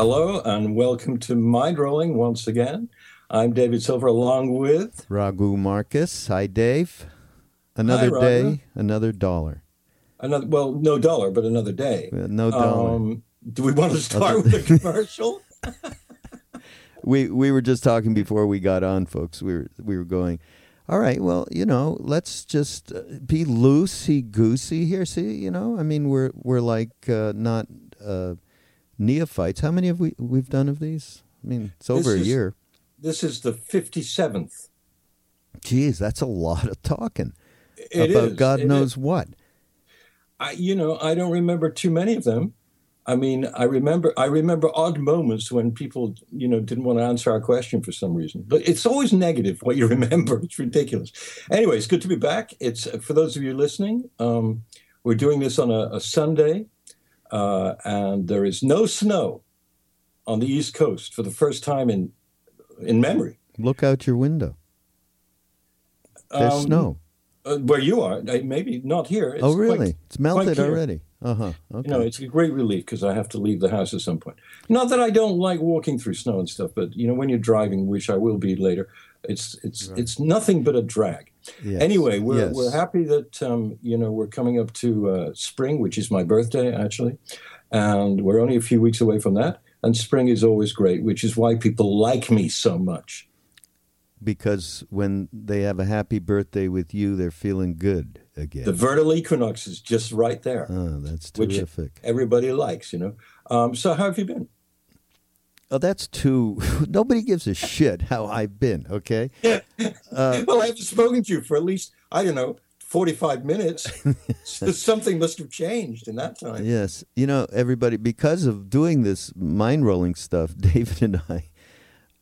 Hello and welcome to Mindrolling once again. I'm David Silver along with Raghu Marcus. Hi, Dave. Another Hi, day, another dollar. another, well, no dollar, but another day. Uh, No dollar. Um, do we want to start with a commercial? we we were just talking before we got on, folks. We were we were going. All right. Well, you know, let's just uh, be loosey goosey here. See, you know, I mean, we're we're like uh, not uh, neophytes. How many have we we've done of these? I mean, it's over a year. this is the 57th. Geez, that's a lot of talking It about is, God it knows is. what. I, you know, I don't remember too many of them. I mean, I remember I remember odd moments when people, you know, didn't want to answer our question for some reason. But it's always negative what you remember. It's ridiculous. Anyway, it's good to be back. It's for those of you listening. Um, we're doing this on a, a Sunday, uh, and there is no snow on the East Coast for the first time in in memory. Look out your window. There's Um, snow. uh, where you are. Maybe not here. It's oh, quite- really? it's melted already. Uh huh. Okay. You know, it's a great relief because I have to leave the house at some point. Not that I don't like walking through snow and stuff, but you know, when you're driving, which I will be later, it's it's it's nothing but a drag. Yes. Anyway, we're Yes. we're happy that um, you know we're coming up to uh, spring, which is my birthday actually, and we're only a few weeks away from that. And spring is always great, which is why people like me so much. because when they have a happy birthday with you, they're feeling good again. The vernal equinox is just right there, oh, that's which terrific. everybody likes. You know. Um, so how have you been? Oh, that's too. Nobody gives a shit how I've been. Okay. Uh, well, I haven't spoken to you for at least, I don't know, 45 minutes. so something must have changed in that time. Yes, you know everybody because of doing this mind rolling stuff. David and I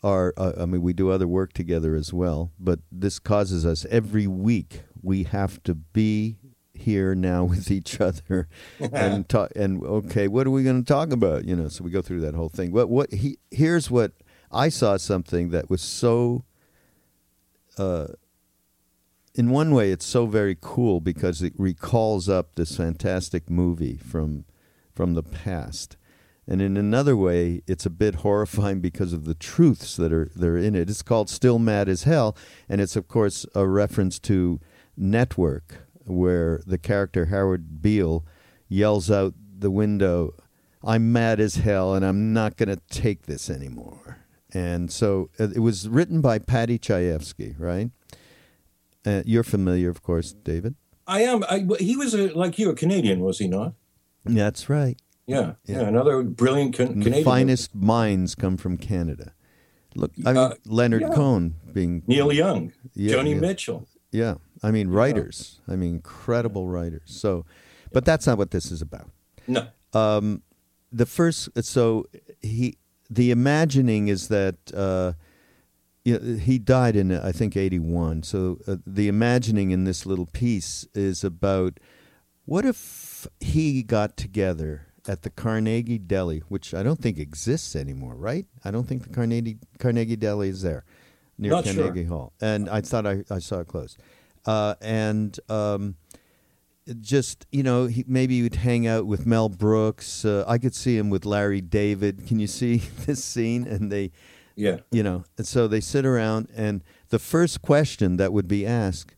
are. Uh, I mean, we do other work together as well, but this causes us every week we have to be here now with each other and talk. And okay, what are we going to talk about? You know, so we go through that whole thing. What what he here's what I saw something that was so. Uh, in one way, it's so very cool because it recalls up this fantastic movie from from the past, and in another way, it's a bit horrifying because of the truths that are that are in it. It's called "Still Mad as Hell," and it's of course a reference to Network, where the character Howard Beale yells out the window, "I'm mad as hell, and I'm not going to take this anymore." And so uh, it was written by Paddy Chayefsky, right? Uh, you're familiar, of course, David. I am. I, he was a, like you, a Canadian, was he not? That's right. Yeah. Yeah. Yeah. another brilliant can, Canadian. the finest minds come from Canada. Look, I mean, Uh, Leonard yeah. Cohen being Neil Young, Yeah, Joni. Mitchell. yeah. I mean, writers. I mean, incredible writers. So, but that's not what this is about. No. um, the first so he the imagining is that uh, you know, he died in I think eighty one. So uh, the imagining in this little piece is about what if he got together at the Carnegie Deli, which I don't think exists anymore, right? I don't think the Carnegie Carnegie Deli is there near Not sure. Carnegie Hall, and I thought I, I saw it close, uh, and. Um, just you know he, maybe you'd hang out with Mel Brooks. Uh, I could see him with Larry David. Can you see this scene? And they, Yeah. you know, and so they sit around, and the first question that would be asked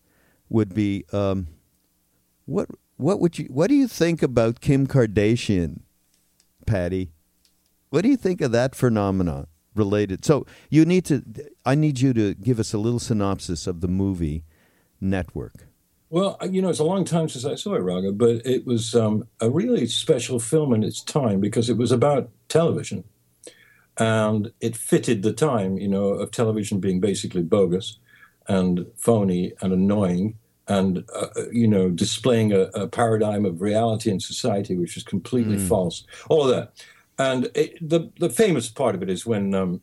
would be, um, What what would you what do you think about Kim Kardashian, Paddy? What do you think of that phenomenon related? So you need to I need you to give us a little synopsis of the movie Network. Well, you know, it's a long time since I saw it, Raghu, but it was um, a really special film in its time because it was about television. And it fitted the time, you know, of television being basically bogus and phony and annoying and, uh, you know, displaying a, a, paradigm of reality in society which is completely mm. false. All of that. And it, the, the famous part of it is when um,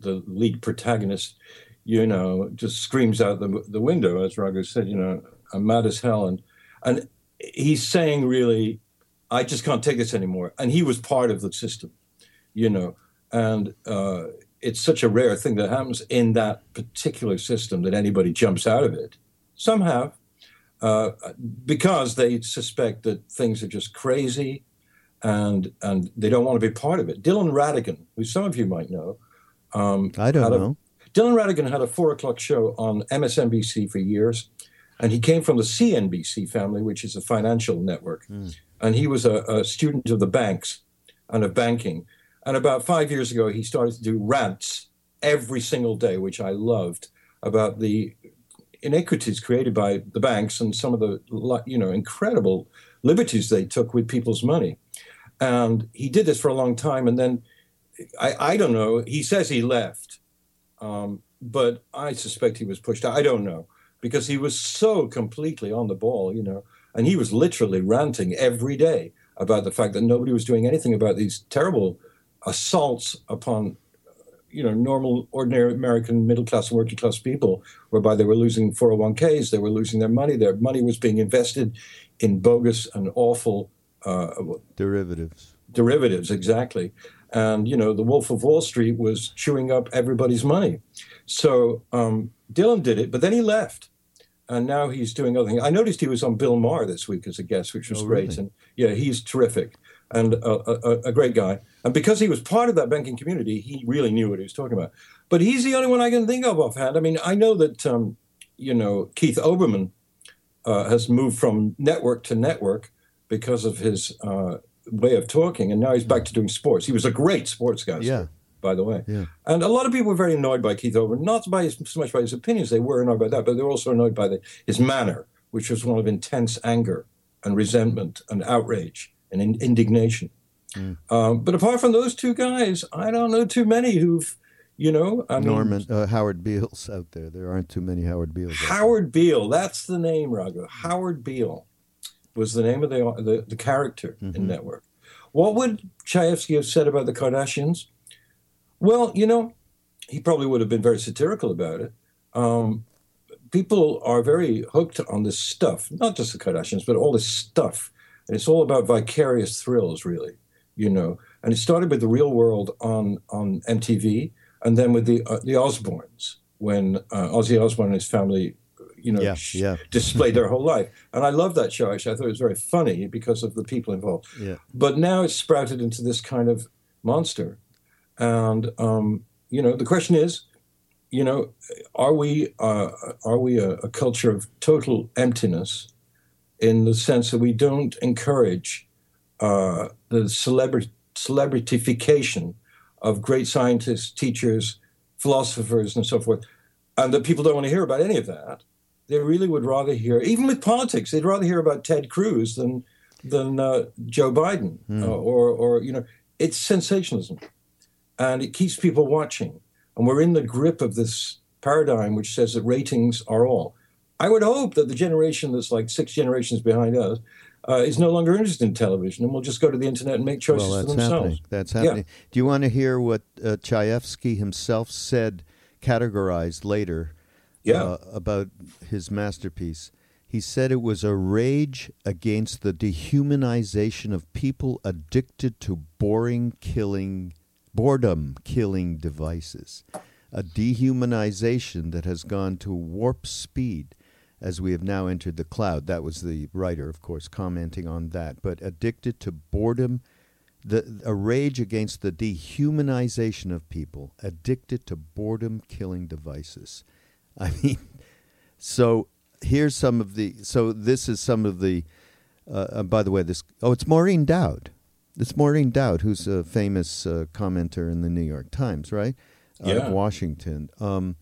the lead protagonist you know, just screams out the, the window, as Raghu said, you know, I'm mad as hell. And, and he's saying, really, I just can't take this anymore. And he was part of the system, you know, and uh, it's such a rare thing that happens in that particular system that anybody jumps out of it. Some have, uh, because they suspect that things are just crazy and and they don't want to be part of it. Dylan Ratigan, who some of you might know, um, I don't know. Dylan Ratigan had a four o'clock show on MSNBC for years, and he came from the CNBC family, which is a financial network. Mm. And he was a, a, student of the banks and of banking. And about five years ago, he started to do rants every single day, which I loved, about the inequities created by the banks and some of the you know incredible liberties they took with people's money. And he did this for a long time, and then I, I don't know. He says he left um, but I suspect he was pushed out. I don't know. Because he was so completely on the ball, you know, and he was literally ranting every day about the fact that nobody was doing anything about these terrible assaults upon you know normal ordinary american middle class and working class people whereby they were losing 401ks they were losing their money their money was being invested in bogus and awful uh, derivatives. derivatives exactly and you know the Wolf of Wall Street was chewing up everybody's money. So um, Dylan did it, but then he left, and now he's doing other things. I noticed he was on Bill Maher this week as a guest, which was oh, great, really? and yeah, he's terrific and a, a, a, great guy. And because he was part of that banking community, he really knew what he was talking about. But he's the only one I can think of offhand. I mean, I know that um, you know Keith Olbermann uh, has moved from network to network because of his uh, way of talking, and now he's back to doing sports. He was a great sports guy. Yeah. By the way, yeah. and a lot of people were very annoyed by Keith Olbermann, not by his, so much by his opinions. They were annoyed by that, but they were also annoyed by the, his manner, which was one of intense anger and resentment and outrage and in, indignation. Mm. Um, but apart from those two guys, I don't know too many who've, you know, I Norman mean, uh, Howard Beale's out there. There aren't too many Howard Beales. Howard Beale, that's the name, Raghu. Howard Beale was the name of the the, the character mm-hmm. in Network. What would Chayefsky have said about the Kardashians? Well, you know, he probably would have been very satirical about it. Um, people are very hooked on this stuff, not just the Kardashians, but all this stuff. And it's all about vicarious thrills, really, you know. And it started with the real world on, on MTV, and then with the, uh, the Osbournes, when uh, Ozzy Osbourne and his family you know, yeah, yeah. displayed their whole life. And I love that show. Actually, I thought it was very funny because of the people involved. Yeah. But now it's sprouted into this kind of monster. And um, you know, the question is, you know, are we uh, are we a, a, culture of total emptiness, in the sense that we don't encourage uh, the celebrity celebritification of great scientists, teachers, philosophers, and so forth, and that people don't want to hear about any of that they really would rather hear, even with politics, they'd rather hear about Ted Cruz than than uh, Joe Biden mm. uh, or or you know, it's sensationalism, and it keeps people watching, and we're in the grip of this paradigm which says that ratings are all. I would hope that the generation that's like six generations behind us uh, is no longer interested in television and we'll just go to the internet and make choices well, for themselves. Happening. That's happening. Yeah. Do you want to hear what uh, Chayefsky himself said, categorized later yeah. Uh, about his masterpiece. He said it was a rage against the dehumanization of people addicted to boring killing boredom killing devices. A dehumanization that has gone to warp speed as we have now entered the cloud. That was the writer, of course, commenting on that. But addicted to boredom, the, a rage against the dehumanization of people, addicted to boredom killing devices. I mean, so here's some of the. So this is some of the. Uh, by the way, this. Oh, it's Maureen Dowd. It's Maureen Dowd, who's a famous uh, commenter in the New York Times, right? Out Yeah. of Washington. Um,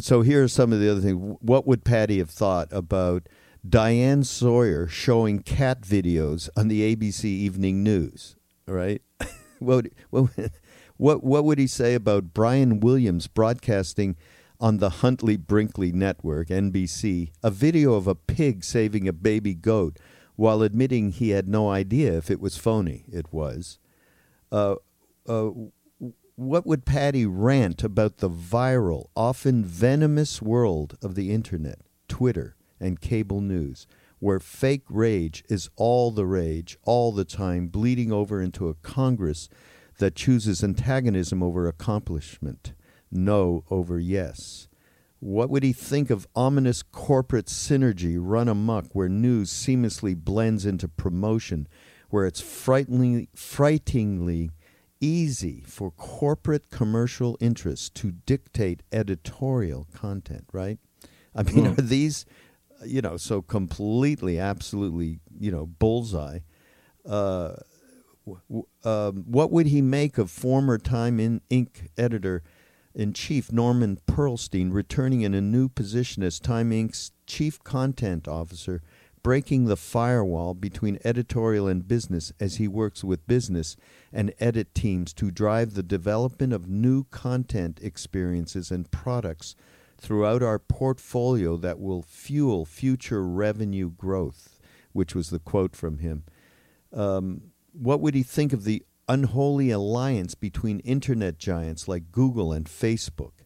so here are some of the other things. What would Paddy have thought about Diane Sawyer showing cat videos on the ABC Evening News? Right? what, what, what, what would he say about Brian Williams broadcasting on the Huntley Brinkley Network, NBC, a video of a pig saving a baby goat while admitting he had no idea if it was phony? It was. Uh, uh, what would Paddy rant about the viral, often venomous world of the internet, Twitter, and cable news, where fake rage is all the rage, all the time, bleeding over into a Congress that chooses antagonism over accomplishment, no over yes? What would he think of ominous corporate synergy run amok where news seamlessly blends into promotion, where it's frighteningly, frighteningly easy for corporate commercial interests to dictate editorial content, right? I mean, are these, you know, so completely, absolutely, you know, bullseye? Uh, w- w- um, what would he make of former Time in Inc. editor in chief Norman Pearlstine returning in a new position as Time Inc.'s chief content officer, breaking the firewall between editorial and business as he works with business and edit teams to drive the development of new content experiences and products throughout our portfolio that will fuel future revenue growth, which was the quote from him. Um, what would he think of the unholy alliance between internet giants like Google and Facebook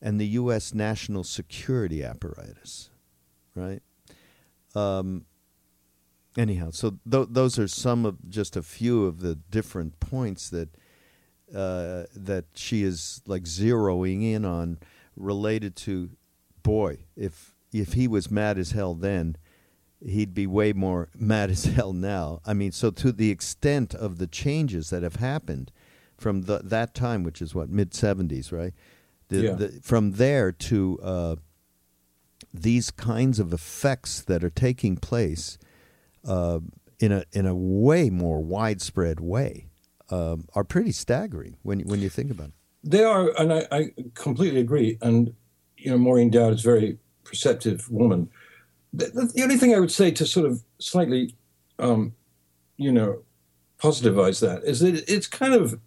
and the U.S. national security apparatus? Right? Um, anyhow, so th- those are some of just a few of the different points that uh, that she is like zeroing in on related to boy if if he was mad as hell then he'd be way more mad as hell now i mean so to the extent of the changes that have happened from the, that time which is what mid 70s right the, Yeah. the, from there to uh, these kinds of effects that are taking place uh, in a in a way more widespread way um, are pretty staggering when when you think about it. They are, and I, I completely agree. And you know, Maureen Dowd is a very perceptive woman. The, the, only thing I would say to sort of slightly, um, you know, positivize that is that it's kind of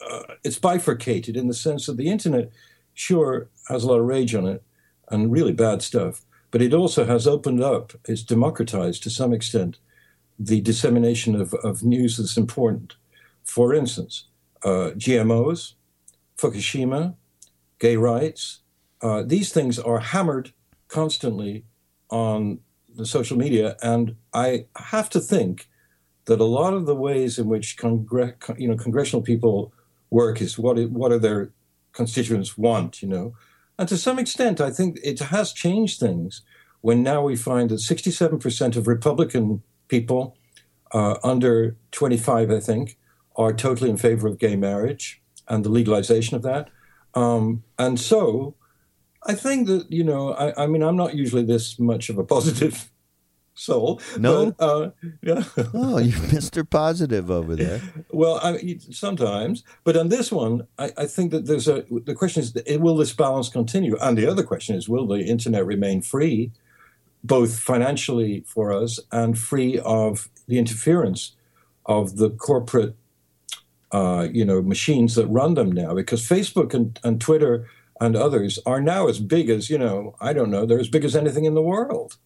uh, it's bifurcated in the sense that the internet, sure, has a lot of rage on it and really bad stuff, but it also has opened up, it's democratized to some extent the dissemination of, of news that's important. For instance, uh, GMOs, Fukushima, gay rights. Uh, these things are hammered constantly on the social media, and I have to think that a lot of the ways in which you know congressional people work is what it, what are their constituents want, you know, and to some extent, I think it has changed things. When now we find that 67% of Republican people uh, under 25, I think, are totally in favor of gay marriage and the legalization of that. Um, and so I think that, you know, I, I mean, I'm not usually this much of a positive soul. No? But, uh, yeah. Oh, you're Mr. Positive over there. Well, I, sometimes, but on this one, I, I think that there's a. The question is, will this balance continue? And the other question is, will the internet remain free, both financially for us and free of the interference of the corporate, uh, you know, machines that run them now? Because Facebook and, and Twitter and others are now as big as you know. I don't know. They're as big as anything in the world.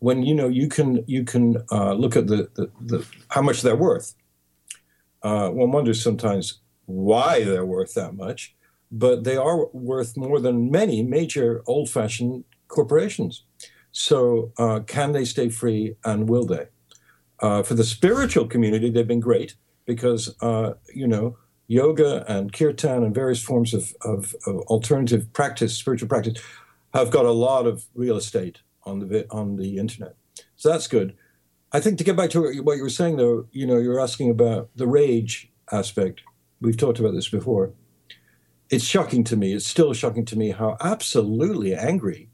When you know you can you can uh, look at the, the, the how much they're worth uh, one wonders sometimes why they're worth that much, but they are worth more than many major old fashioned corporations. So, uh, can they stay free and will they? Uh, for the spiritual community, they've been great because, uh, you know, yoga and kirtan and various forms of, of, of alternative practice, spiritual practice, have got a lot of real estate on the, on the internet. So that's good. I think to get back to what you were saying, though, you know, you're asking about the rage aspect. We've talked about this before. It's shocking to me. It's still shocking to me how absolutely angry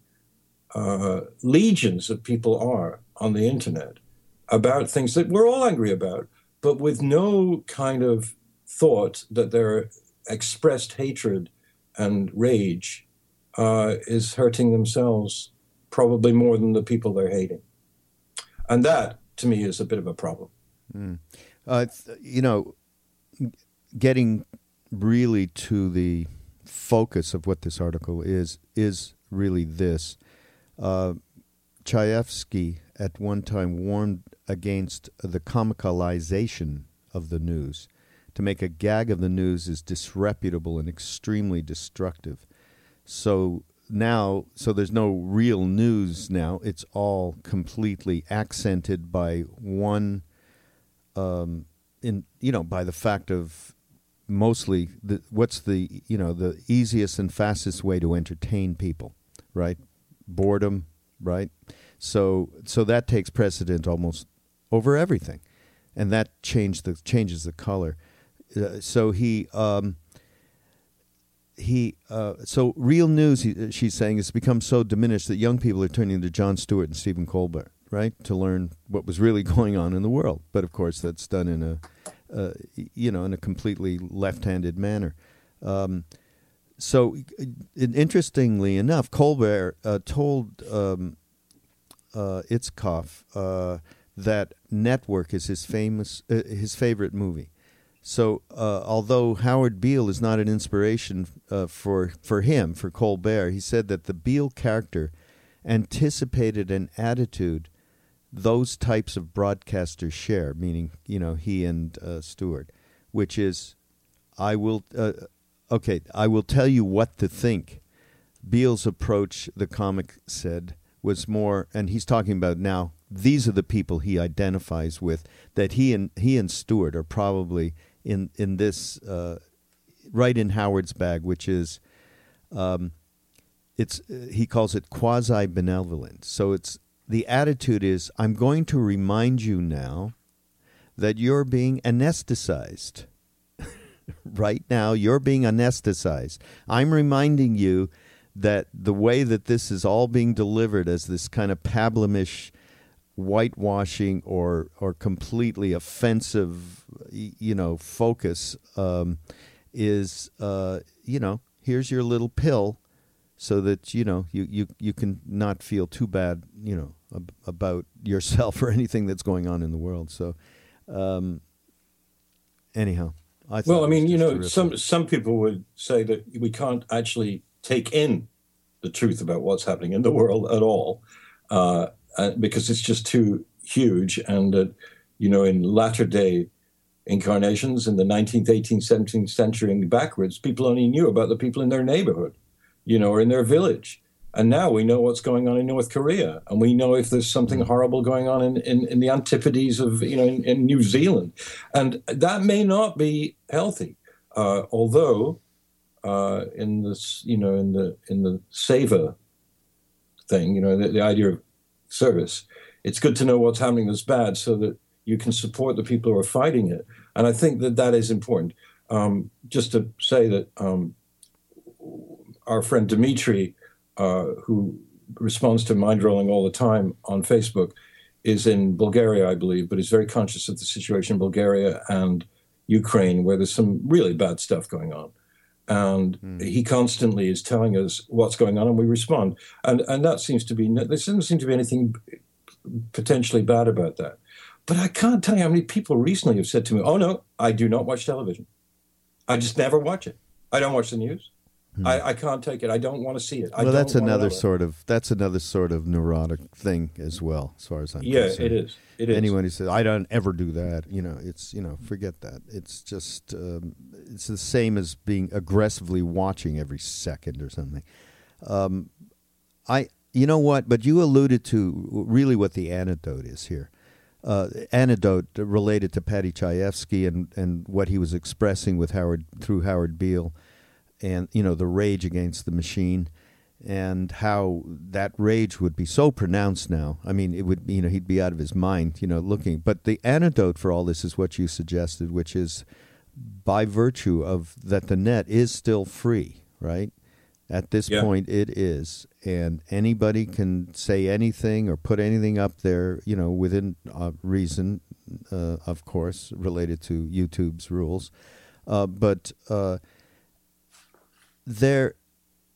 uh, legions of people are on the internet about things that we're all angry about, but with no kind of thought that their expressed hatred and rage uh, is hurting themselves probably more than the people they're hating. And that, to me, is a bit of a problem. Mm. Uh, you know, getting really to the focus of what this article is, is really this. Uh, Chayefsky at one time warned against the comicalization of the news. To make a gag of the news is disreputable and extremely destructive. So now, so there's no real news now. It's all completely accented by one, um, in you know, by the fact of mostly the, what's the you know the easiest and fastest way to entertain people, right? Boredom, right? So so that takes precedent almost over everything, and that changed the changes the color. Uh, so he. Um, he uh, so real news he, uh, she's saying has become so diminished that young people are turning to Jon Stewart and Stephen Colbert right to learn what was really going on in the world but of course that's done in a uh, you know in a completely left-handed manner um, so interestingly enough Colbert uh, told um, uh, uh, that Network is his famous his favorite movie so, uh, although Howard Beale is not an inspiration uh, for for him for Colbert, he said that the Beale character anticipated an attitude those types of broadcasters share, meaning you know he and uh, Stewart, which is, I will, uh, okay, I will tell you what to think. Beale's approach, the comic said, was more, and he's talking about now. These are the people he identifies with. That he and he and Stewart are probably in in this uh, right in Howard's bag, which is um, it's he calls it quasi benevolent. So it's the attitude is I'm going to remind you now that you're being anesthetized. right now, you're being anesthetized. I'm reminding you that the way that this is all being delivered as this kind of pablamish whitewashing or or completely offensive, you know, focus um, is uh, you know here's your little pill, so that you know you you you can not feel too bad, you know, ab- about yourself or anything that's going on in the world. So, um, anyhow. I well, I mean, you know, terrific. some some people would say that we can't actually take in the truth about what's happening in the world at all. Uh, uh, because it's just too huge. And uh, you know, in latter day incarnations in the 19th, 18th, 17th century and backwards, people only knew about the people in their neighborhood, you know, or in their village. And now we know what's going on in North Korea, and we know if there's something mm. horrible going on in, in, in the antipodes of, you know, in, in, New Zealand. And that may not be healthy, uh, although uh, in this, you know, in the in the seva thing, you know, the, the idea of service. It's good to know what's happening that's bad so that you can support the people who are fighting it. And I think that that is important. Um, just to say that um, our friend Dimitri, uh, who responds to Mindrolling all the time on Facebook, is in Bulgaria, I believe, but is very conscious of the situation in Bulgaria and Ukraine, where there's some really bad stuff going on and mm. he constantly is telling us what's going on, and we respond. And and that seems to be there doesn't seem to be anything potentially bad about that. But I can't tell you how many people recently have said to me, "Oh no, I do not watch television. I just never watch it. I don't watch the news. Hmm. I, I, can't take it. I don't want to see it. I well, that's another sort of that's another sort of neurotic thing as well, as far as I'm yeah, concerned. it is. It is. Anyone who says I don't ever do that, you know, it's you know, forget that. It's just um, it's the same as being aggressively watching every second or something. Um, I you know what? But you alluded to really what the antidote is here. Uh, anecdote related to Paddy Chayefsky and, and what he was expressing with Howard through Howard Beale and you know the rage against the machine and how that rage would be so pronounced now. I mean, it would you know he'd be out of his mind, you know, looking. But the antidote for all this is what you suggested, which is by virtue of that the net is still free, right? At this Yeah. point, it is, and anybody can say anything or put anything up there, you know, within uh, reason, uh, of course, related to YouTube's rules. Uh, but uh, there,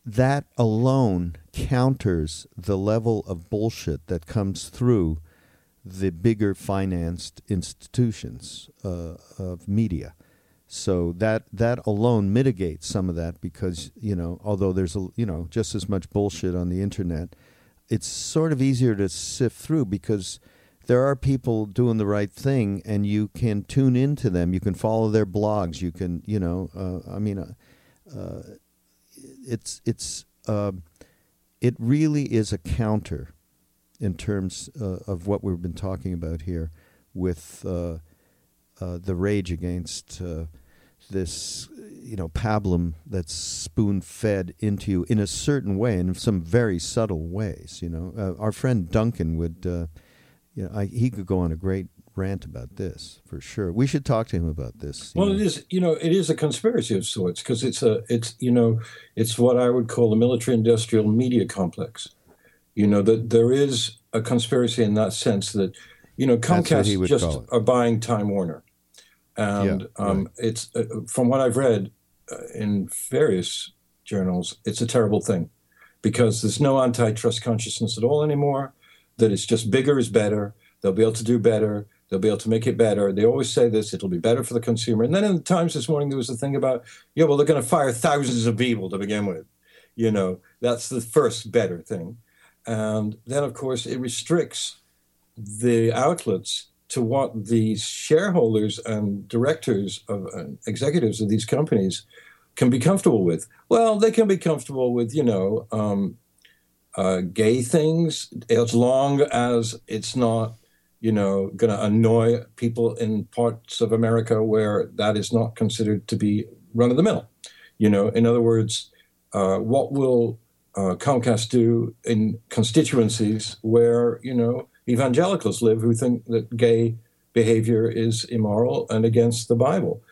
that alone counters the level of bullshit that comes through the bigger financed institutions uh, of media. So that that alone mitigates some of that because you know although there's a you know just as much bullshit on the internet, it's sort of easier to sift through because there are people doing the right thing and you can tune into them. You can follow their blogs. You can you know uh, I mean, uh, uh, it's it's uh, it really is a counter in terms uh, of what we've been talking about here with uh, uh, the rage against uh, this, you know, pablum that's spoon fed into you in a certain way and in some very subtle ways. You know, uh, our friend Duncan would, uh, you know, I, he could go on a great rant about this for sure. We should talk to him about this. Well, know. it is, you know, it is a conspiracy of sorts because it's a, it's, you know, it's what I would call a military-industrial media complex. You know that there is a conspiracy in that sense that, you know, Comcast just are buying Time Warner, and Yeah, um, it's uh, from what I've read uh, in various journals, it's a terrible thing because there's no antitrust consciousness at all anymore. That it's just bigger is better. They'll be able to do better. They'll be able to make it better. They always say this: it'll be better for the consumer. And then in the Times this morning, there was a thing about, yeah, well, they're going to fire thousands of people to begin with. You know, that's the first better thing. And then, of course, it restricts the outlets to what these shareholders and directors of executives of these companies can be comfortable with. Well, they can be comfortable with, you know, um, uh, gay things as long as it's not, you know, going to annoy people in parts of America where that is not considered to be run of the mill. You know, in other words, uh, what will uh, Comcast do in constituencies where you know evangelicals live who think that gay behavior is immoral and against the Bible?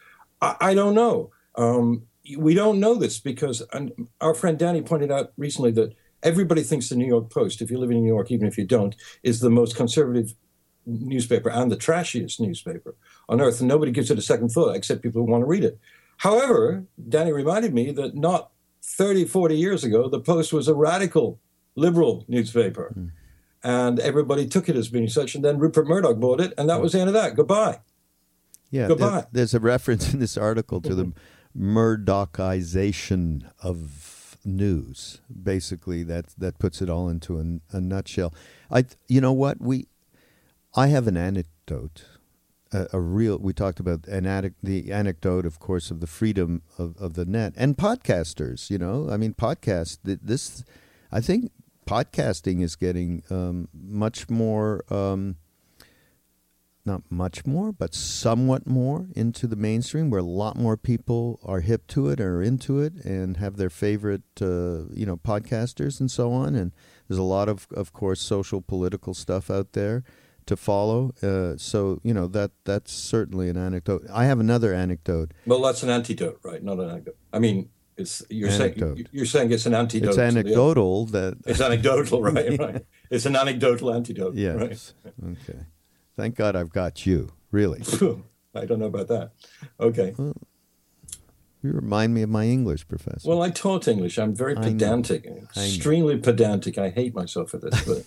I, I don't know. Um, we don't know this because our friend Danny pointed out recently that everybody thinks the New York Post, if you live in New York, even if you don't, is the most conservative newspaper and the trashiest newspaper on earth, and nobody gives it a second thought except people who want to read it. However, Danny reminded me that not 30, 40 years ago, the Post was a radical liberal newspaper. Hmm. And everybody took it as being such. And then Rupert Murdoch bought it, and that was the end of that. Goodbye. Yeah, Goodbye. there- there's a reference in this article to the Murdochization of news. Basically, that that puts it all into a, a nutshell. I, you know what we, I have an anecdote, a, a real. We talked about an adic- the anecdote, of course, of the freedom of, of the net and podcasters. You know, I mean, podcast. This, I think, podcasting is getting um, much more. Um, not much more, but somewhat more into the mainstream, where a lot more people are hip to it, are into it, and have their favorite, uh, you know, podcasters and so on. And there's a lot of, of course, social political stuff out there to follow. Uh, so you know that that's certainly an anecdote. I have another anecdote. Well, that's an antidote, right? Not an anecdote. I mean, it's you're Anecdote. saying you're saying it's an antidote. It's to the other- anecdotal that It's anecdotal, right? Right. It's an anecdotal antidote. Right. yes. Okay. Thank God I've got you. Really, I don't know about that. Okay. you remind me of my English professor. Well, I taught English. I'm very pedantic, extremely pedantic. I hate myself for this, but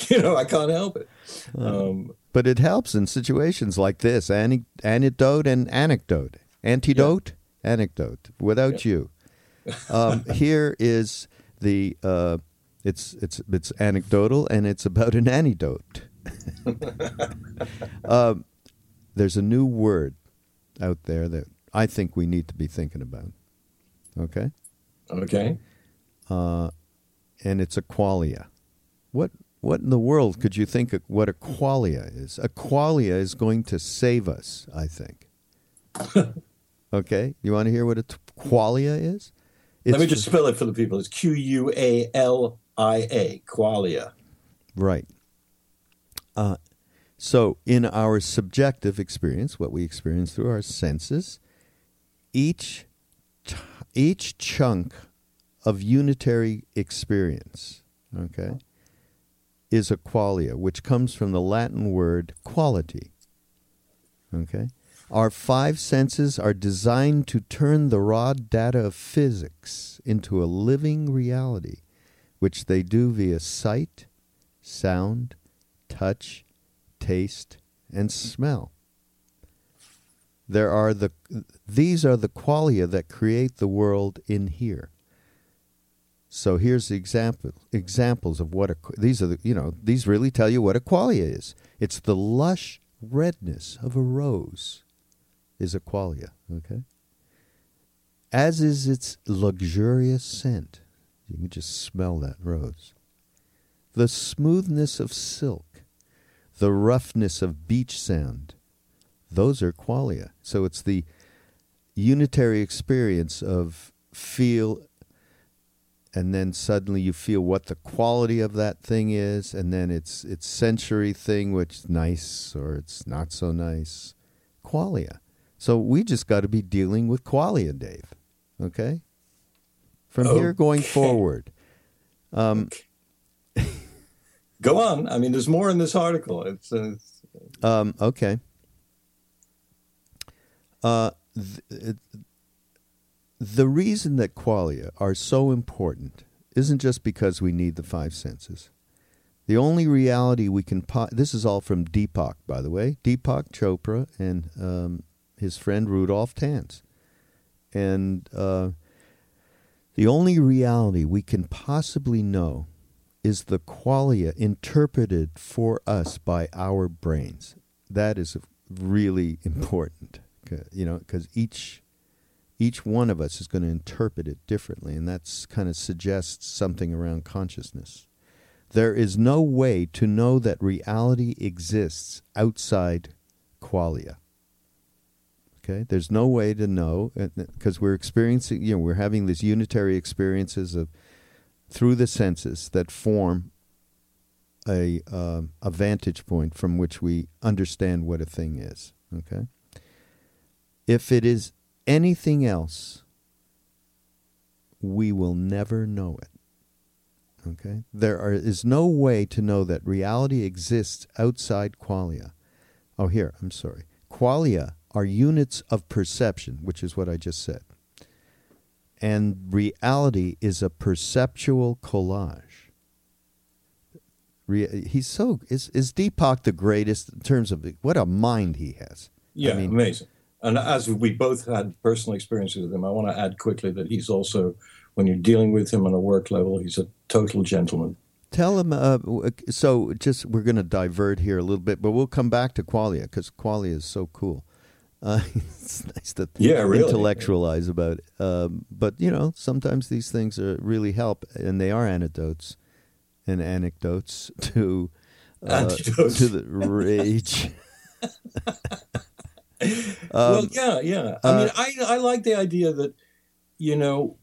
you know, I can't help it. Um, But it helps in situations like this Ane- anecdote and anecdote. Antidote, anecdote, without you. Um, here is the. Uh, it's it's it's anecdotal and it's about an antidote. um, there's a new word out there that I think we need to be thinking about. Okay, okay. uh, and it's a qualia. What what in the world could you think of what a qualia is? A qualia is going to save us, I think. okay, you want to hear what a t- qualia is? Let me just spell it for the people. It's Q U A L I A, qualia. Right. Uh, so, in our subjective experience, what we experience through our senses, each t- each chunk of unitary experience, okay, is a qualia, which comes from the Latin word quality. Okay? Our five senses are designed to turn the raw data of physics into a living reality, which they do via sight, sound, touch, taste, and smell. There are the these are the qualia that create the world in here. So here's the example examples of what a these are the you know these really tell you what a qualia is. It's the lush redness of a rose is a qualia, okay? As is its luxurious scent. You can just smell that rose. The smoothness of silk, the roughness of beach sand, those are qualia. So it's the unitary experience of feel and then suddenly you feel what the quality of that thing is and then it's it's sensory thing which is nice or it's not so nice. Qualia. So we just got to be dealing with qualia dave okay? From okay. here going forward. Um, go on. I mean there's more in this article. It's, it's um, okay. Uh, th- the reason that qualia are so important isn't just because we need the five senses. The only reality we can po- this is all from Deepak, by the way, Deepak Chopra and um, his friend Rudolph Tanzi, and uh, the only reality we can possibly know is the qualia interpreted for us by our brains. That is really important you know, because each each one of us is going to interpret it differently, and that's kind of suggests something around consciousness. There is no way to know that reality exists outside qualia. Okay, there's no way to know because uh, we're experiencing, you know, we're having these unitary experiences of through the senses that form a uh, a vantage point from which we understand what a thing is. Okay. If it is anything else, we will never know it. Okay? There are, is no way to know that reality exists outside qualia. Oh, here, I'm sorry. Qualia are units of perception, which is what I just said. And reality is a perceptual collage. Re- he's so is is Deepak the greatest in terms of what a mind he has. Yeah, I mean, amazing. And as we both had personal experiences with him, I want to add quickly that he's also, when you're dealing with him on a work level, he's a total gentleman. Tell him. Uh, so, just we're going to divert here a little bit, but we'll come back to Qualia because Qualia is so cool. Uh, it's nice to yeah, really. intellectualize about it. Um, but you know, sometimes these things are, really help, and they are antidotes and anecdotes to uh, antidotes. to the rage. Um, well, yeah, yeah. I uh, mean, I I like the idea that you know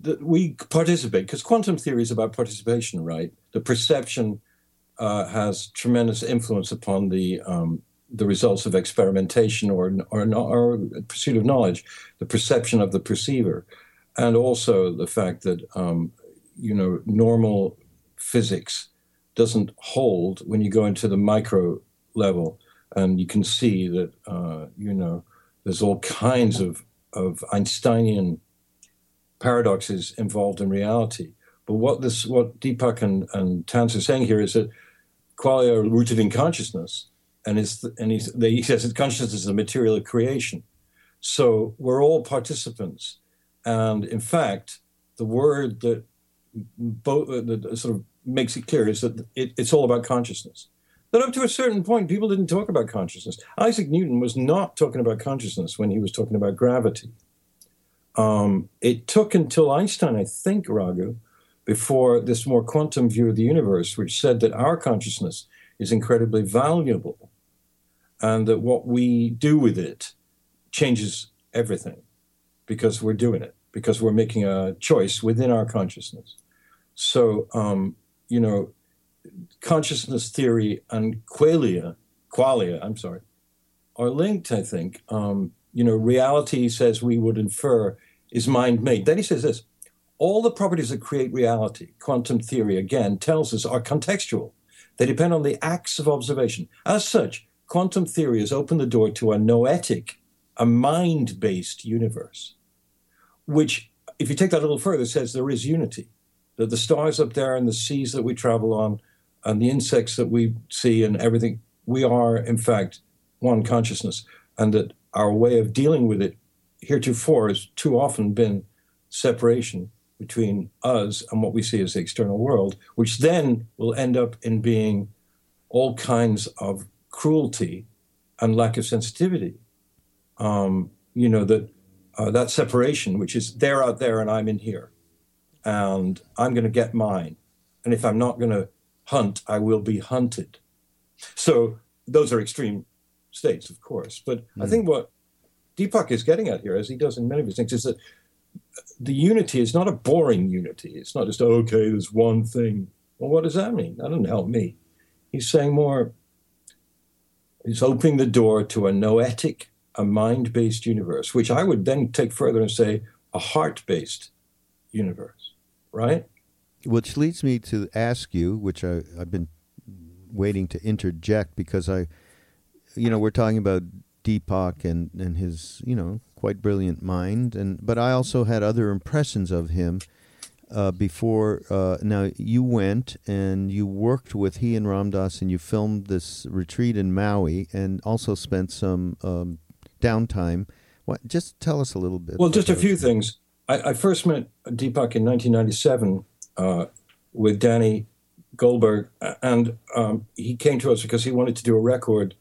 that we participate because quantum theory is about participation, right? The perception uh, has tremendous influence upon the um, the results of experimentation or, or or pursuit of knowledge, the perception of the perceiver, and also the fact that um, you know normal physics doesn't hold when you go into the micro level and you can see that uh, you know there's all kinds of of Einsteinian paradoxes involved in reality. But what this what Deepak and, and Tanzi are saying here is that qualia are rooted in consciousness, and it's and they, he says that consciousness is the material of creation. So we're all participants, and in fact, the word that that sort of makes it clear is that it, it's all about consciousness. But up to a certain point, people didn't talk about consciousness. Isaac Newton was not talking about consciousness when he was talking about gravity. Um, it took until Einstein, I think, Raghu, before this more quantum view of the universe, which said that our consciousness is incredibly valuable and that what we do with it changes everything because we're doing it, because we're making a choice within our consciousness. So, um, you know, consciousness theory and qualia, qualia, I'm sorry, are linked, I think. Um, you know, reality says we would infer is mind made. Then he says this all the properties that create reality, quantum theory again tells us are contextual. They depend on the acts of observation. As such, quantum theory has opened the door to a noetic, a mind based universe, which, if you take that a little further, says there is unity, that the stars up there and the seas that we travel on and the insects that we see and everything, we are, in fact, one consciousness, and that our way of dealing with it heretofore has too often been separation between us and what we see as the external world, which then will end up in being all kinds of cruelty and lack of sensitivity. Um, you know that uh, that separation, which is they're out there and I'm in here, and I'm going to get mine, and if I'm not going to hunt, I will be hunted. So those are extreme states, of course. But mm. I hmm. think what Deepak is getting at here, as he does in many of his things, is that the unity is not a boring unity. It's not just, okay, there's one thing. Well, what does that mean? That doesn't help me. He's saying more, he's opening the door to a noetic, a mind based universe, which I would then take further and say a heart based universe, right? Which leads me to ask you, which I, I've been waiting to interject because I, you know, we're talking about Deepak and, and his, you know, quite brilliant mind. And but I also had other impressions of him uh, before. Uh, now you went and you worked with he and Ram Dass, and you filmed this retreat in Maui, and also spent some um, downtime. What? Just tell us a little bit. Well, just a few things. I, I, first met Deepak in 1997 uh, with Danny Goldberg, and um, he came to us because he wanted to do a record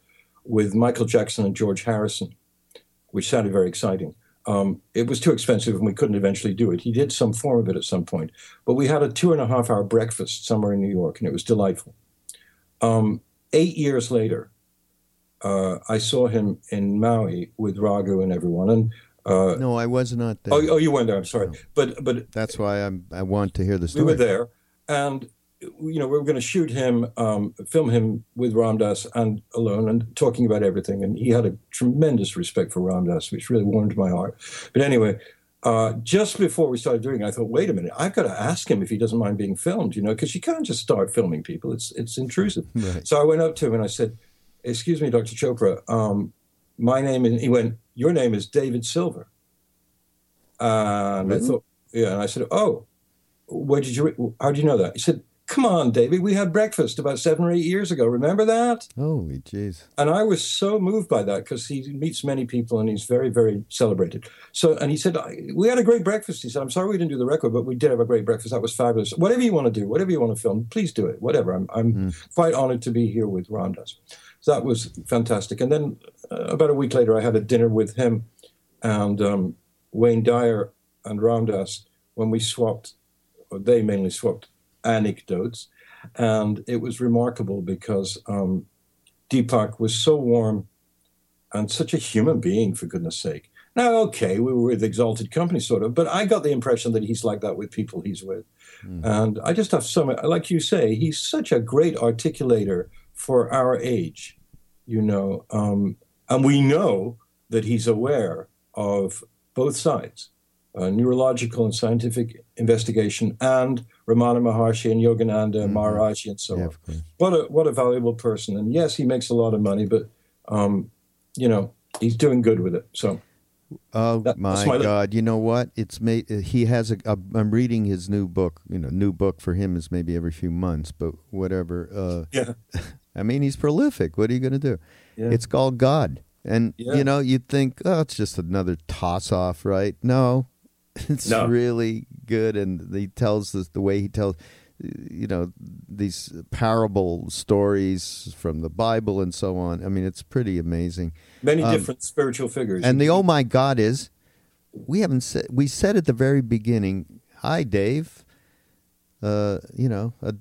with Michael Jackson and George Harrison, which sounded very exciting. Um, it was too expensive and we couldn't eventually do it. He did some form of it at some point, but we had a two and a half hour breakfast somewhere in New York and it was delightful. Um, eight years later, uh, I saw him in Maui with Raghu and everyone. And uh, no, I was not there. Oh, oh, you weren't there. I'm sorry, no. but but that's why I'm. I want to hear the story. We were there, and you know, we were going to shoot him, um, film him with Ram Dass and alone, and talking about everything. And he had a tremendous respect for Ram Dass, which really warmed my heart. But anyway, uh, just before we started doing it, I thought, wait a minute, I've got to ask him if he doesn't mind being filmed, you know, because you can't just start filming people; it's it's intrusive. Right. So I went up to him and I said, "Excuse me, Dr. Chopra, um, my name," is, he went, "Your name is David Silver." And really? I thought, yeah, and I said, "Oh." Where did you? How do you know that? He said, Come on, David. We had breakfast about seven or eight years ago. Remember that? Holy jeez. And I was so moved by that because he meets many people and he's very, very celebrated. So, and he said, We had a great breakfast. He said, I'm sorry we didn't do the record, but we did have a great breakfast. That was fabulous. Whatever you want to do, whatever you want to film, please do it. Whatever. I'm, I'm mm. quite honored to be here with Ram Dass. So that was fantastic. And then uh, about a week later, I had a dinner with him and um, Wayne Dyer and Ram Dass when we swapped, or they mainly swapped anecdotes. And it was remarkable because um, Deepak was so warm and such a human being, for goodness sake. Now, okay, we were with Exalted Company, sort of, but I got the impression that he's like that with people he's with. Mm. And I just have so much, like you say, he's such a great articulator for our age, you know. Um, and we know that he's aware of both sides uh, neurological and scientific investigation, and Ramana Maharshi and Yogananda mm-hmm. Maharaji and so yeah, on. What a what a valuable person! And yes, he makes a lot of money, but um, you know he's doing good with it. So. Oh that, my, my, God! You know what? It's made. He has a. a. I'm reading his new book. You know, new book for him is maybe every few months, but whatever. Uh, yeah. I mean, he's prolific. What are you going to do? Yeah. It's called God, and yeah. you know, you'd think, oh, it's just another toss off, right? No, It's no. really good, and he tells this the way he tells, you know, these parable stories from the Bible and so on. I mean, it's pretty amazing. Many um, different spiritual figures. And the oh my God is, we haven't said we said at the very beginning, "Hi, Dave." Uh, you know, a,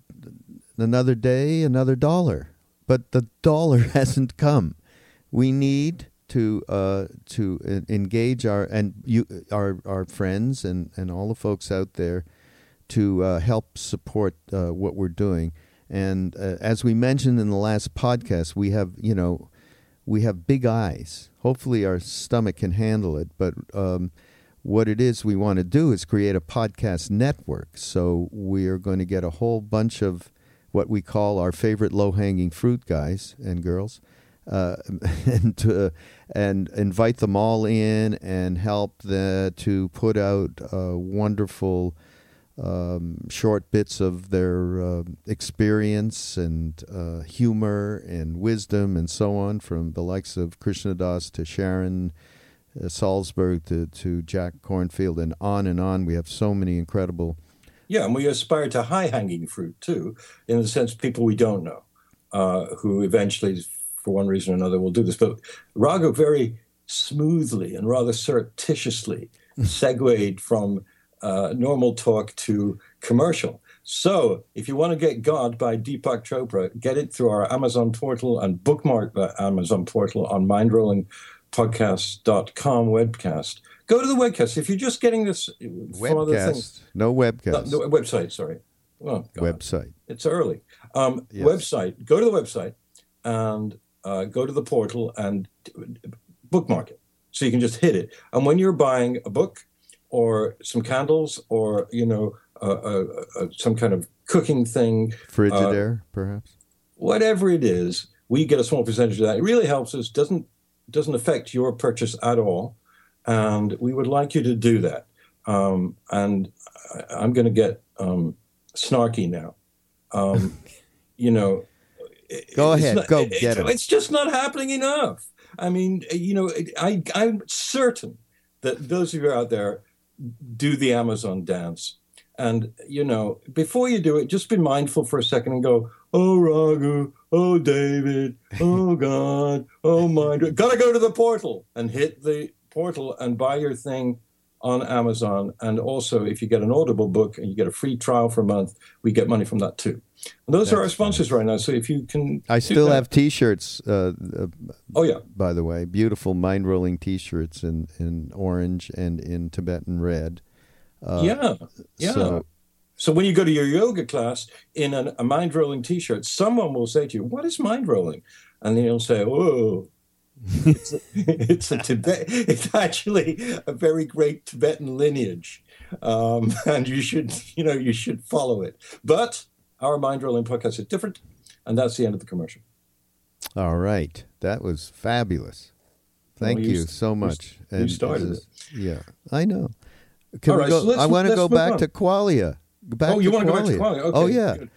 another day, another dollar, but the dollar hasn't come. We need to uh, to engage our and you our our friends and and all the folks out there to uh, help support uh, what we're doing. And uh, as we mentioned in the last podcast, we have you know we have big eyes. Hopefully, our stomach can handle it, but. Um, what it is we want to do is create a podcast network. So we are going to get a whole bunch of what we call our favorite low hanging fruit guys and girls. Uh, and uh, and invite them all in and help the, to put out uh, wonderful um, short bits of their uh, experience and uh, humor and wisdom and so on from the likes of Krishna Das to Sharon uh, Salzberg to, to Jack Kornfield and on and on. We have so many incredible. Yeah, and we aspire to high hanging fruit too, in the sense people we don't know, uh, who eventually, for one reason or another, will do this. But Raghu very smoothly and rather surreptitiously segued from uh, normal talk to commercial. So, if you want to get God by Deepak Chopra, get it through our Amazon portal and bookmark the Amazon portal on mindrollingpodcast.com webcast. Go to the webcast. If you're just getting this webcast, other. No webcast. No, no, website, sorry. Oh, website. It's early. Um, yes. Website. Go to the website and uh, go to the portal and bookmark it. So you can just hit it. And when you're buying a book, or some candles or you know uh, uh, uh, some kind of cooking thing frigidaire uh, perhaps whatever it is we get a small percentage of that it really helps us doesn't doesn't affect your purchase at all and we would like you to do that. Um, and I, am going to get um, snarky now. Um, you know go ahead. not, go get it it's just not happening enough. I mean you know I, i'm certain that those of you out there do the Amazon dance. And, you know, before you do it, just be mindful for a second and go, oh, Raghu, oh, David, oh, God, oh, my, gotta go to the portal and hit the portal and buy your thing on Amazon. And also, if you get an Audible book and you get a free trial for a month, we get money from that too. And those That's are our sponsors right now. So if you can, I still that. have T-shirts. Uh, uh, oh yeah, by the way, beautiful mind rolling T-shirts in in orange and in Tibetan red. Uh, yeah, yeah. So, so when you go to your yoga class in an, a mind rolling T-shirt, someone will say to you, "What is mind rolling?" And then you'll say, "Oh." It's, a, it's a Tibet. It's actually a very great Tibetan lineage, um, and you should, you know, you should follow it. But our mind rolling podcast is different, and that's the end of the commercial. All right, that was fabulous. Thank well, you, you, so much. You, and, started uh, it. Yeah, I know. Can All right, go, so I want to go back on. to Qualia. Back oh, you want to go back to Qualia? Okay, oh, yeah. Good. Good.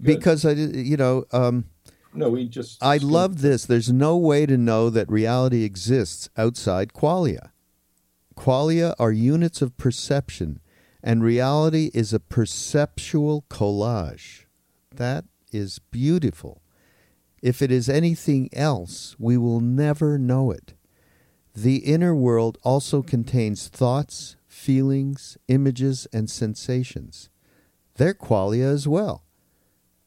Because I, you know, um, no, we just. I love this. There's no way to know that reality exists outside qualia. Qualia are units of perception, and reality is a perceptual collage. That is beautiful. If it is anything else, we will never know it. The inner world also contains thoughts, feelings, images, and sensations. They're qualia as well.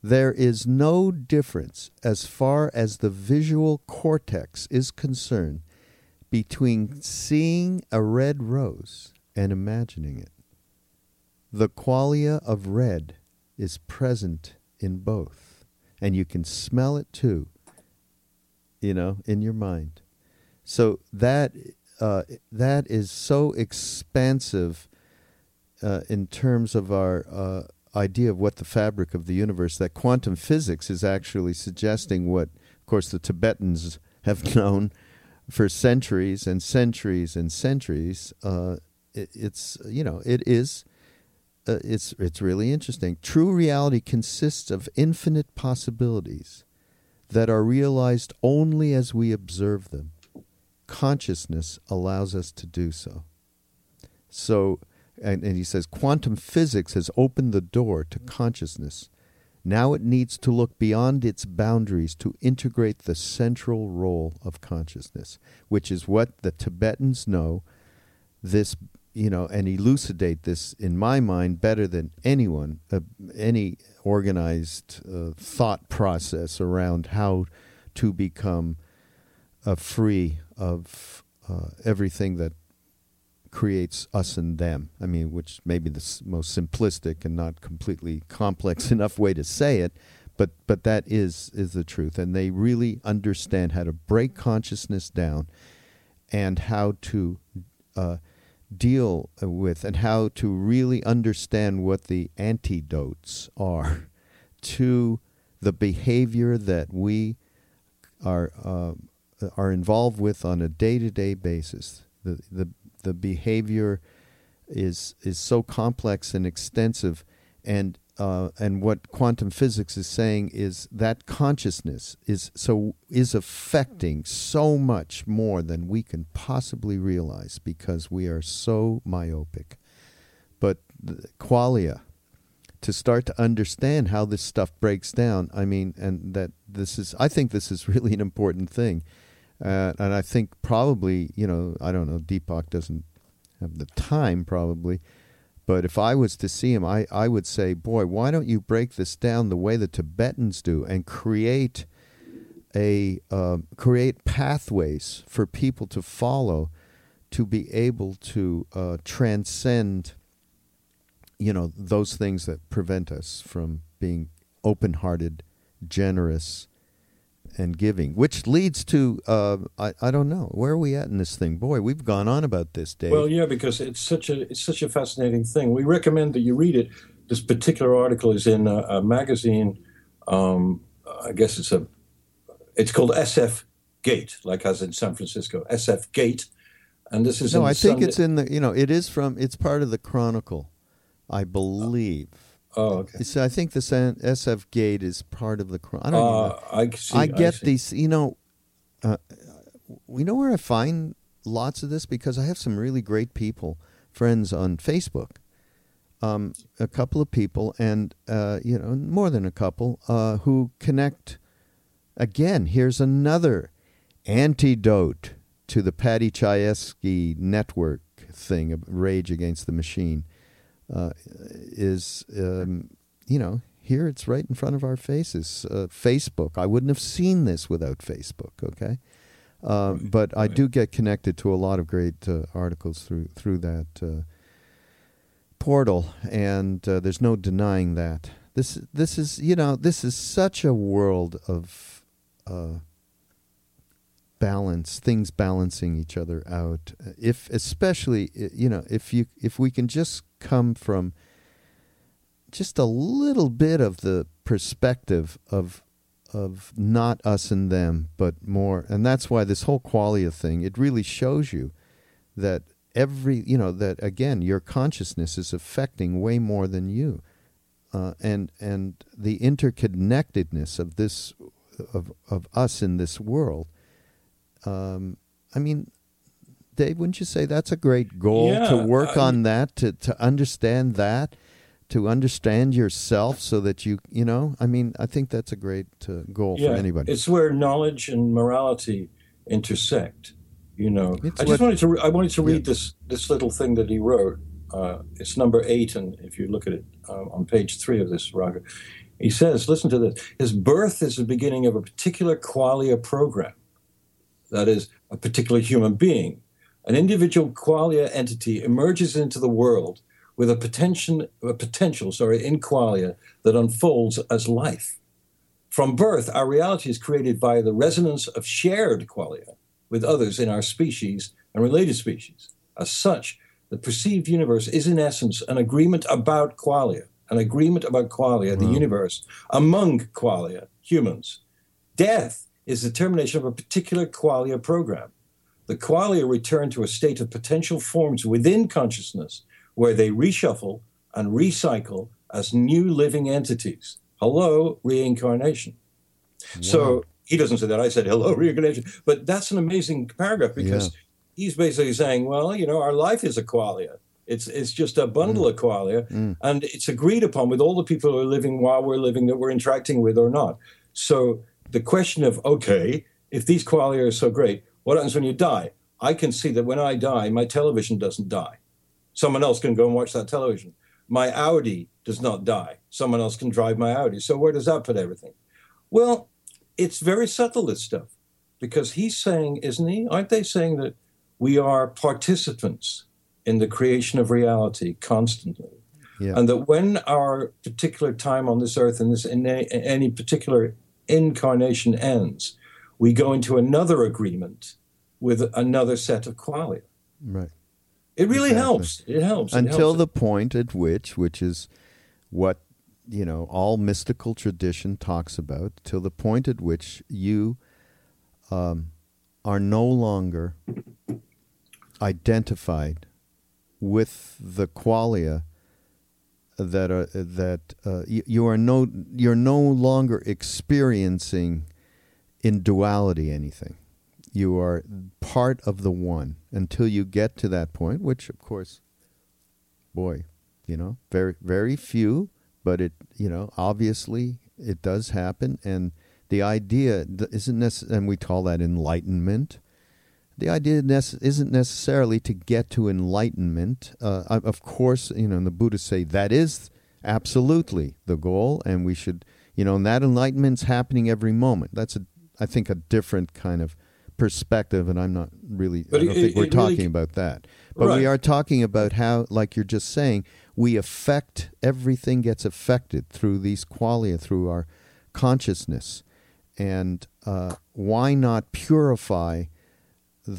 There is no difference as far as the visual cortex is concerned between seeing a red rose and imagining it. The qualia of red is present in both, and you can smell it too, you know, in your mind. So that uh, that is so expansive uh, in terms of our uh, idea of what the fabric of the universe, that quantum physics is actually suggesting what, of course, the Tibetans have known for centuries and centuries and centuries. Uh, it, it's you know it is. Uh, it's it's really interesting. True reality consists of infinite possibilities that are realized only as we observe them. Consciousness allows us to do so. So and, and he says quantum physics has opened the door to consciousness. Now it needs to look beyond its boundaries to integrate the central role of consciousness, which is what the Tibetans know. This, you know, and elucidate this in my mind better than anyone, uh, any organized uh, thought process around how to become uh, free of uh, everything that creates us and them. I mean, which may be the most simplistic and not completely complex enough way to say it, but but that is is the truth. And they really understand how to break consciousness down and how to uh, deal with and how to really understand what the antidotes are to the behavior that we are uh, are involved with on a day to day basis. The, the the behavior is is so complex and extensive, and uh, and what quantum physics is saying is that consciousness is so is affecting so much more than we can possibly realize because we are so myopic. But qualia, to start to understand how this stuff breaks down, I mean, and that this is, I think this is really an important thing. Uh, and I think probably, you know, I don't know, Deepak doesn't have the time probably but if I was to see him, I, I would say, boy, why don't you break this down the way the Tibetans do and create a uh, create pathways for people to follow to be able to uh, transcend, you know, those things that prevent us from being open-hearted, generous, and giving, which leads to uh, I, I don't know where are we at in this thing. Boy, we've gone on about this, Dave. Well, yeah, because it's such a it's such a fascinating thing. We recommend that you read it. This particular article is in a, a magazine. Um, I guess it's a it's called SF Gate, like as in San Francisco, SF Gate. And this is no, I think Sunday. it's in the you know it is from it's part of the Chronicle, I believe. Oh, okay. So I think the SF Gate is part of the. I don't uh, I, see, I get I these. You know, uh, we know where I find lots of this because I have some really great people, friends on Facebook. Um, a couple of people, and uh, you know, more than a couple, uh, who connect. Again, here's another antidote to the Paddy Chayefsky network thing, of Rage Against the Machine uh, is, um, you know, here it's right in front of our faces. Uh, Facebook. I wouldn't have seen this without Facebook. Okay, uh, but. I do get connected to a lot of great uh, articles through through that uh, portal, and uh, there's no denying that. This this is you know this is such a world of balance things balancing each other out. If especially you know if you if we can just come from just a little bit of the perspective of of not us and them but more and that's why this whole qualia thing it really shows you that every you know that again your consciousness is affecting way more than you. Uh, and and the interconnectedness of this of of us in this world um, I mean, Dave, wouldn't you say that's a great goal yeah, to work I, on that, to, to understand that, to understand yourself so that you, you know, I mean, I think that's a great uh, goal yeah, for anybody. It's where knowledge and morality intersect. You know, it's I just what, wanted to, re- I wanted to read yeah. this, this little thing that he wrote. Uh, it's number eight, and if you look at it um, on page three of this, Raghu, he says, listen to this. His birth is the beginning of a particular qualia program that is, a particular human being. An individual qualia entity emerges into the world with a potential, a potential sorry, in qualia that unfolds as life. From birth, our reality is created by the resonance of shared qualia with others in our species and related species. As such, the perceived universe is in essence an agreement about qualia, an agreement about qualia, wow. the mm. universe, among qualia, humans. Death is the termination of a particular qualia program. The qualia return to a state of potential forms within consciousness where they reshuffle and recycle as new living entities. Hello, reincarnation. Wow. So he doesn't say that. I said hello, reincarnation. But that's an amazing paragraph because yeah. he's basically saying, well, you know, our life is a qualia. It's it's just a bundle mm. of qualia, mm. and it's agreed upon with all the people who are living while we're living that we're interacting with or not. So the question of okay, if these qualia are so great, what happens when you die? I can see that when I die, my television doesn't die. Someone else can go and watch that television. My Audi does not die. Someone else can drive my Audi. So where does that put everything? Well, it's very subtle, this stuff, because he's saying, isn't he? Aren't they saying that we are participants in the creation of reality constantly? Yeah. And that when our particular time on this earth and this in any, any particular incarnation ends, we go into another agreement with another set of qualia. Right. It really Exactly. helps. It helps. It until helps. the point at which, which is what you know, all mystical tradition talks about, till the point at which you um, are no longer identified with the qualia that are that uh, you, you are no you're no longer experiencing in duality anything. You are part of the one until you get to that point, which of course, boy, you know, very very few, but it you know obviously it does happen, and the idea isn't necessarily, and we call that enlightenment. The idea isn't necessarily to get to enlightenment. Uh, of- course, you know, and the Buddhists say that is absolutely the goal, and we should, you know, and that enlightenment's happening every moment. That's a, I think, a different kind of perspective, and I'm not really. But I don't it- think we're really talking c- about that, but we are talking about how, like you're just saying, we affect everything gets affected through these qualia, through our consciousness, and uh, why not purify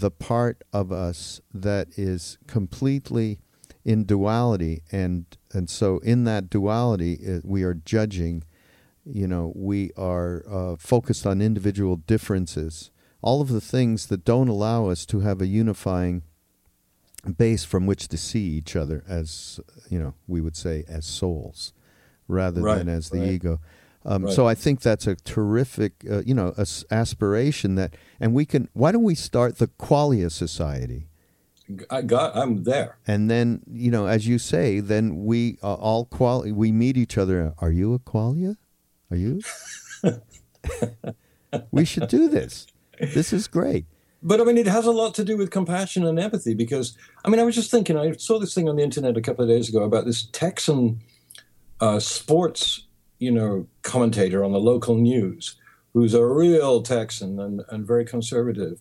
the part of us that is completely in duality, and and so in that duality, uh, we are judging. You know, we are uh, focused on individual differences, all of the things that don't allow us to have a unifying base from which to see each other as you know we would say as souls rather Right, than as the right. ego um, Right. so i think that's a terrific uh, you know as- aspiration that and we can why don't we start the qualia society I got. I'm there. and then you know as you say then we uh, all quali we meet each other are you a qualia are you we should do this this is great But I mean, it has a lot to do with compassion and empathy because, I mean, I was just thinking, I saw this thing on the internet a couple of days ago about this Texan uh, sports, you know, commentator on the local news who's a real Texan and, and very conservative.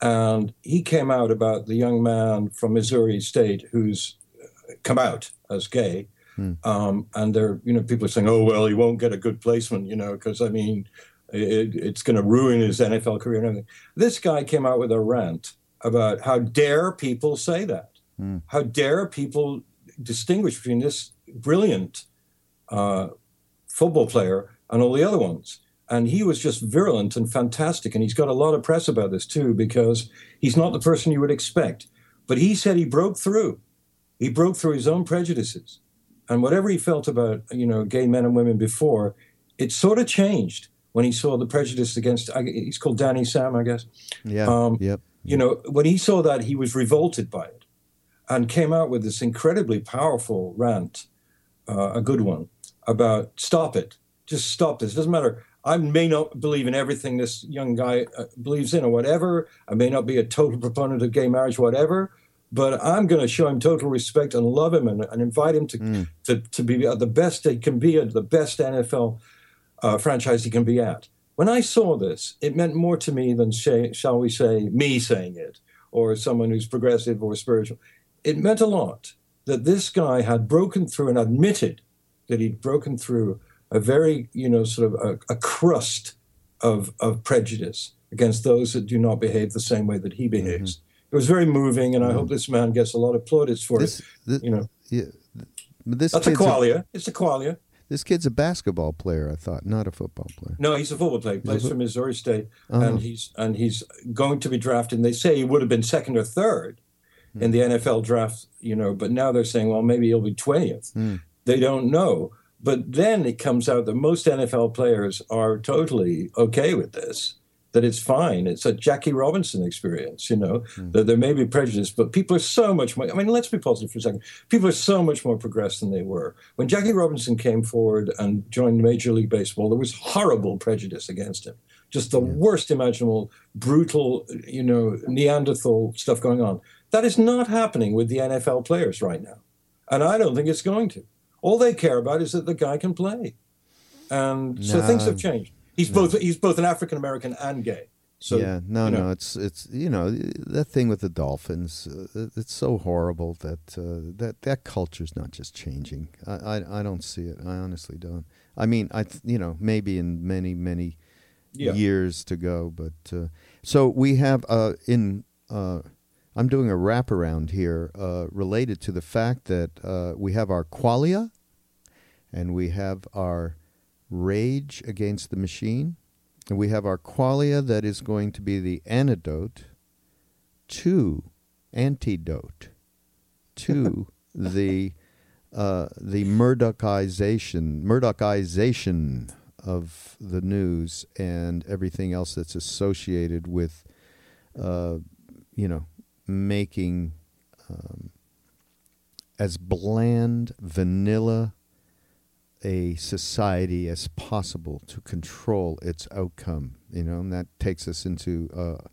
And he came out about the young man from Missouri State who's come out as gay. Um, and there, you know, people are saying, "Oh well, he won't get a good placement," you know, because I mean, it, it's going to ruin his NFL career and everything. This guy came out with a rant about how dare people say that? How dare people distinguish between this brilliant uh, football player and all the other ones? And he was just virulent and fantastic. And he's got a lot of press about this too, because he's not the person you would expect. But he said he broke through. He broke through his own prejudices. And whatever he felt about, you know, gay men and women before, it sort of changed when he saw the prejudice against, he's called Danny Sam, I guess. yeah Um, yep You know, when he saw that, he was revolted by it and came out with this incredibly powerful rant, uh, a good one, about stop it. Just stop this. It doesn't matter. I may not believe in everything this young guy uh, believes in or whatever. I may not be a total proponent of gay marriage, whatever. But I'm going to show him total respect and love him and, and invite him to, to, to be the best he can be at the best NFL uh, franchise he can be at. When I saw this, it meant more to me than, say, shall we say, me saying it or someone who's progressive or spiritual. It meant a lot that this guy had broken through and admitted that he'd broken through a very, you know, sort of a, a crust of, of prejudice against those that do not behave the same way that he behaves. Mm-hmm. It was very moving, and I hope mm-hmm. this man gets a lot of plaudits for this, it. this You know, yeah, this that's a kid's a. It's a qualia. this kid's a basketball player i thought not a football player No, he's a football player. He plays for Missouri State, Oh. and he's and he's going to be drafted. And they say he would have been second or third hmm. in the NFL draft, you know. But now they're saying, well, maybe he'll be twentieth. Hmm. They don't know. But then it comes out that most NFL players are totally okay with this. That it's fine. It's a Jackie Robinson experience, you know. Hmm. That there may be prejudice, but people are so much more. I mean, let's be positive for a second. People are so much more progressed than they were when Jackie Robinson came forward and joined Major League Baseball. There was horrible prejudice against him, just the worst imaginable, brutal, you know, Neanderthal stuff going on. That is not happening with the NFL players right now, and I don't think it's going to. All they care about is that the guy can play, and so things have changed. He's both he's both an African American and gay. So yeah, no, you know, no, it's it's you know that thing with the Dolphins. Uh, it's so horrible that uh, that that culture's not just changing. I, I I don't see it. I honestly don't. I mean, I th- you know maybe in many many Yeah. years to go, but uh, so we have uh, in uh, I'm doing a wraparound here uh, related to the fact that uh, we have our qualia and we have our rage against the machine. And we have our qualia that is going to be the antidote to antidote to the uh, the Murdochization Murdochization of the news and everything else that's associated with uh, you know making um, as bland vanilla a society as possible to control its outcome. You know, and that takes us into uh,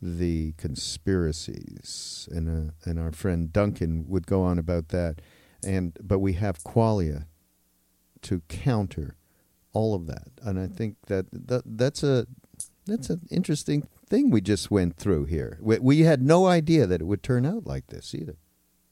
the conspiracies, and uh, and our friend Duncan would go on about that. And but we have qualia to counter all of that, and I think that, that that's a that's an interesting thing we just went through here. We, we had no idea that it would turn out like this either.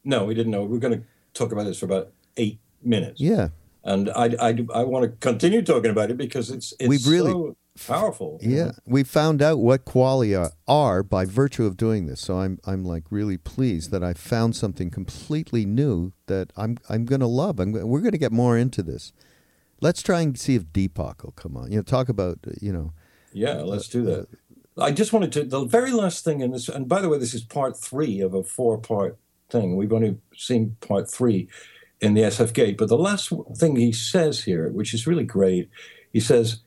No, we didn't know. We're going to talk about this for about eight minutes. Yeah, and I, I, I want to continue talking about it because it's it's We've really, so powerful. Yeah, know? we found out what qualia are by virtue of doing this. So I'm I'm like really pleased that I found something completely new that I'm I'm going to love. I'm, we're going to get more into this. Let's try and see if Deepak will come on. You know, talk about uh, you know. Yeah, let's do uh, that. I just wanted to the very last thing in this, and by the way, this is part three of a four-part thing. We've only seen part three in the SF Gate, but the last thing he says here, which is really great, he says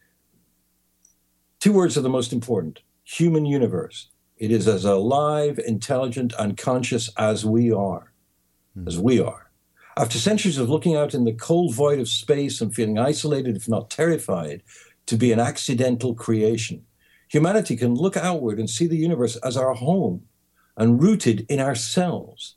two words are the most important: human universe. It is as alive, intelligent, and conscious as we are, mm. as we are. After centuries of looking out in the cold void of space and feeling isolated, if not terrified, to be an accidental creation, humanity can look outward and see the universe as our home and rooted in ourselves.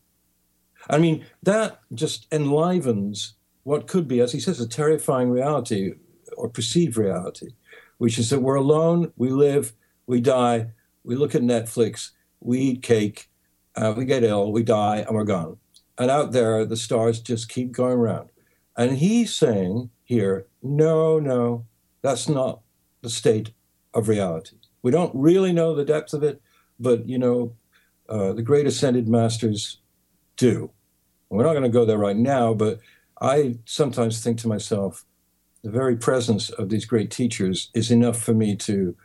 I mean, that just enlivens what could be, as he says, a terrifying reality or perceived reality, which is that we're alone, we live, we die, we look at Netflix, we eat cake, uh, we get ill, we die, and we're gone. And out there, the stars just keep going around. And he's saying here, no, no, that's not the state of reality. We don't really know the depth of it, but you know, uh, the great ascended masters do. We're not going to go there right now, but I sometimes think to myself, the very presence of these great teachers is enough for me to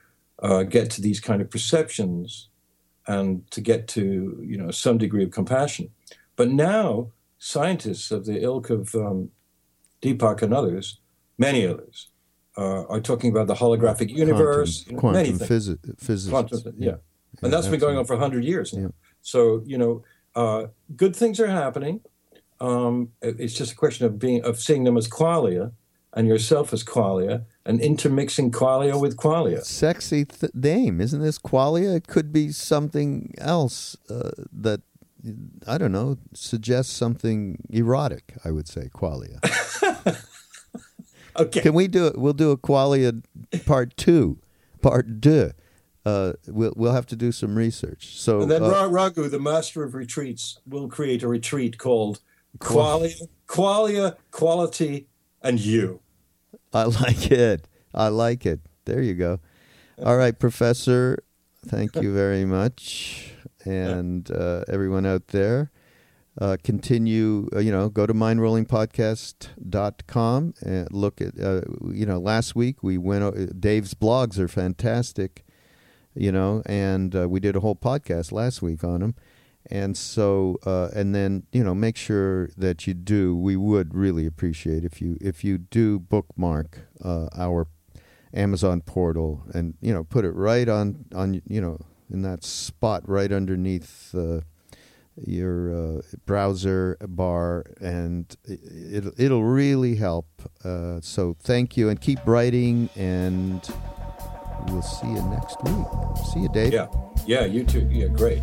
uh, get to these kind of perceptions and to get to you know some degree of compassion. But now, scientists of the ilk of um, Deepak and others, many others, uh, are talking about the holographic universe, quantum, quantum many Phys- physics. Quantum, yeah. yeah. and that's been going on for 100 years now. Yeah. So, you know, uh, good things are happening. Um, it's just a question of being of seeing them as qualia and yourself as qualia and intermixing qualia with qualia. Sexy th- name, isn't this qualia? It could be something else uh, that I don't know, suggests something erotic, I would say, qualia. okay. Can we do it? We'll do a qualia part two, part deux. Uh, we'll we'll have to do some research. So and then uh, Raghu, the master of retreats, will create a retreat called Qualia, Qualia, Quality, and You. I like it. I like it. There you go. All right, Professor. Thank you very much and uh, everyone out there. Uh, continue, uh, you know, go to mindrollingpodcast.com and look at, uh, you know, last week we went, Dave's blogs are fantastic, you know, and uh, we did a whole podcast last week on them. And so, uh, and then, you know, make sure that you do, we would really appreciate if you, if you do bookmark our Amazon portal and, you know, put it right on, on, you know, in that spot right underneath uh, your uh, browser bar, and it, it'll really help. Uh, so thank you, and keep writing, and we'll see you next week. See you, Dave. Yeah, yeah, you too. Yeah, great.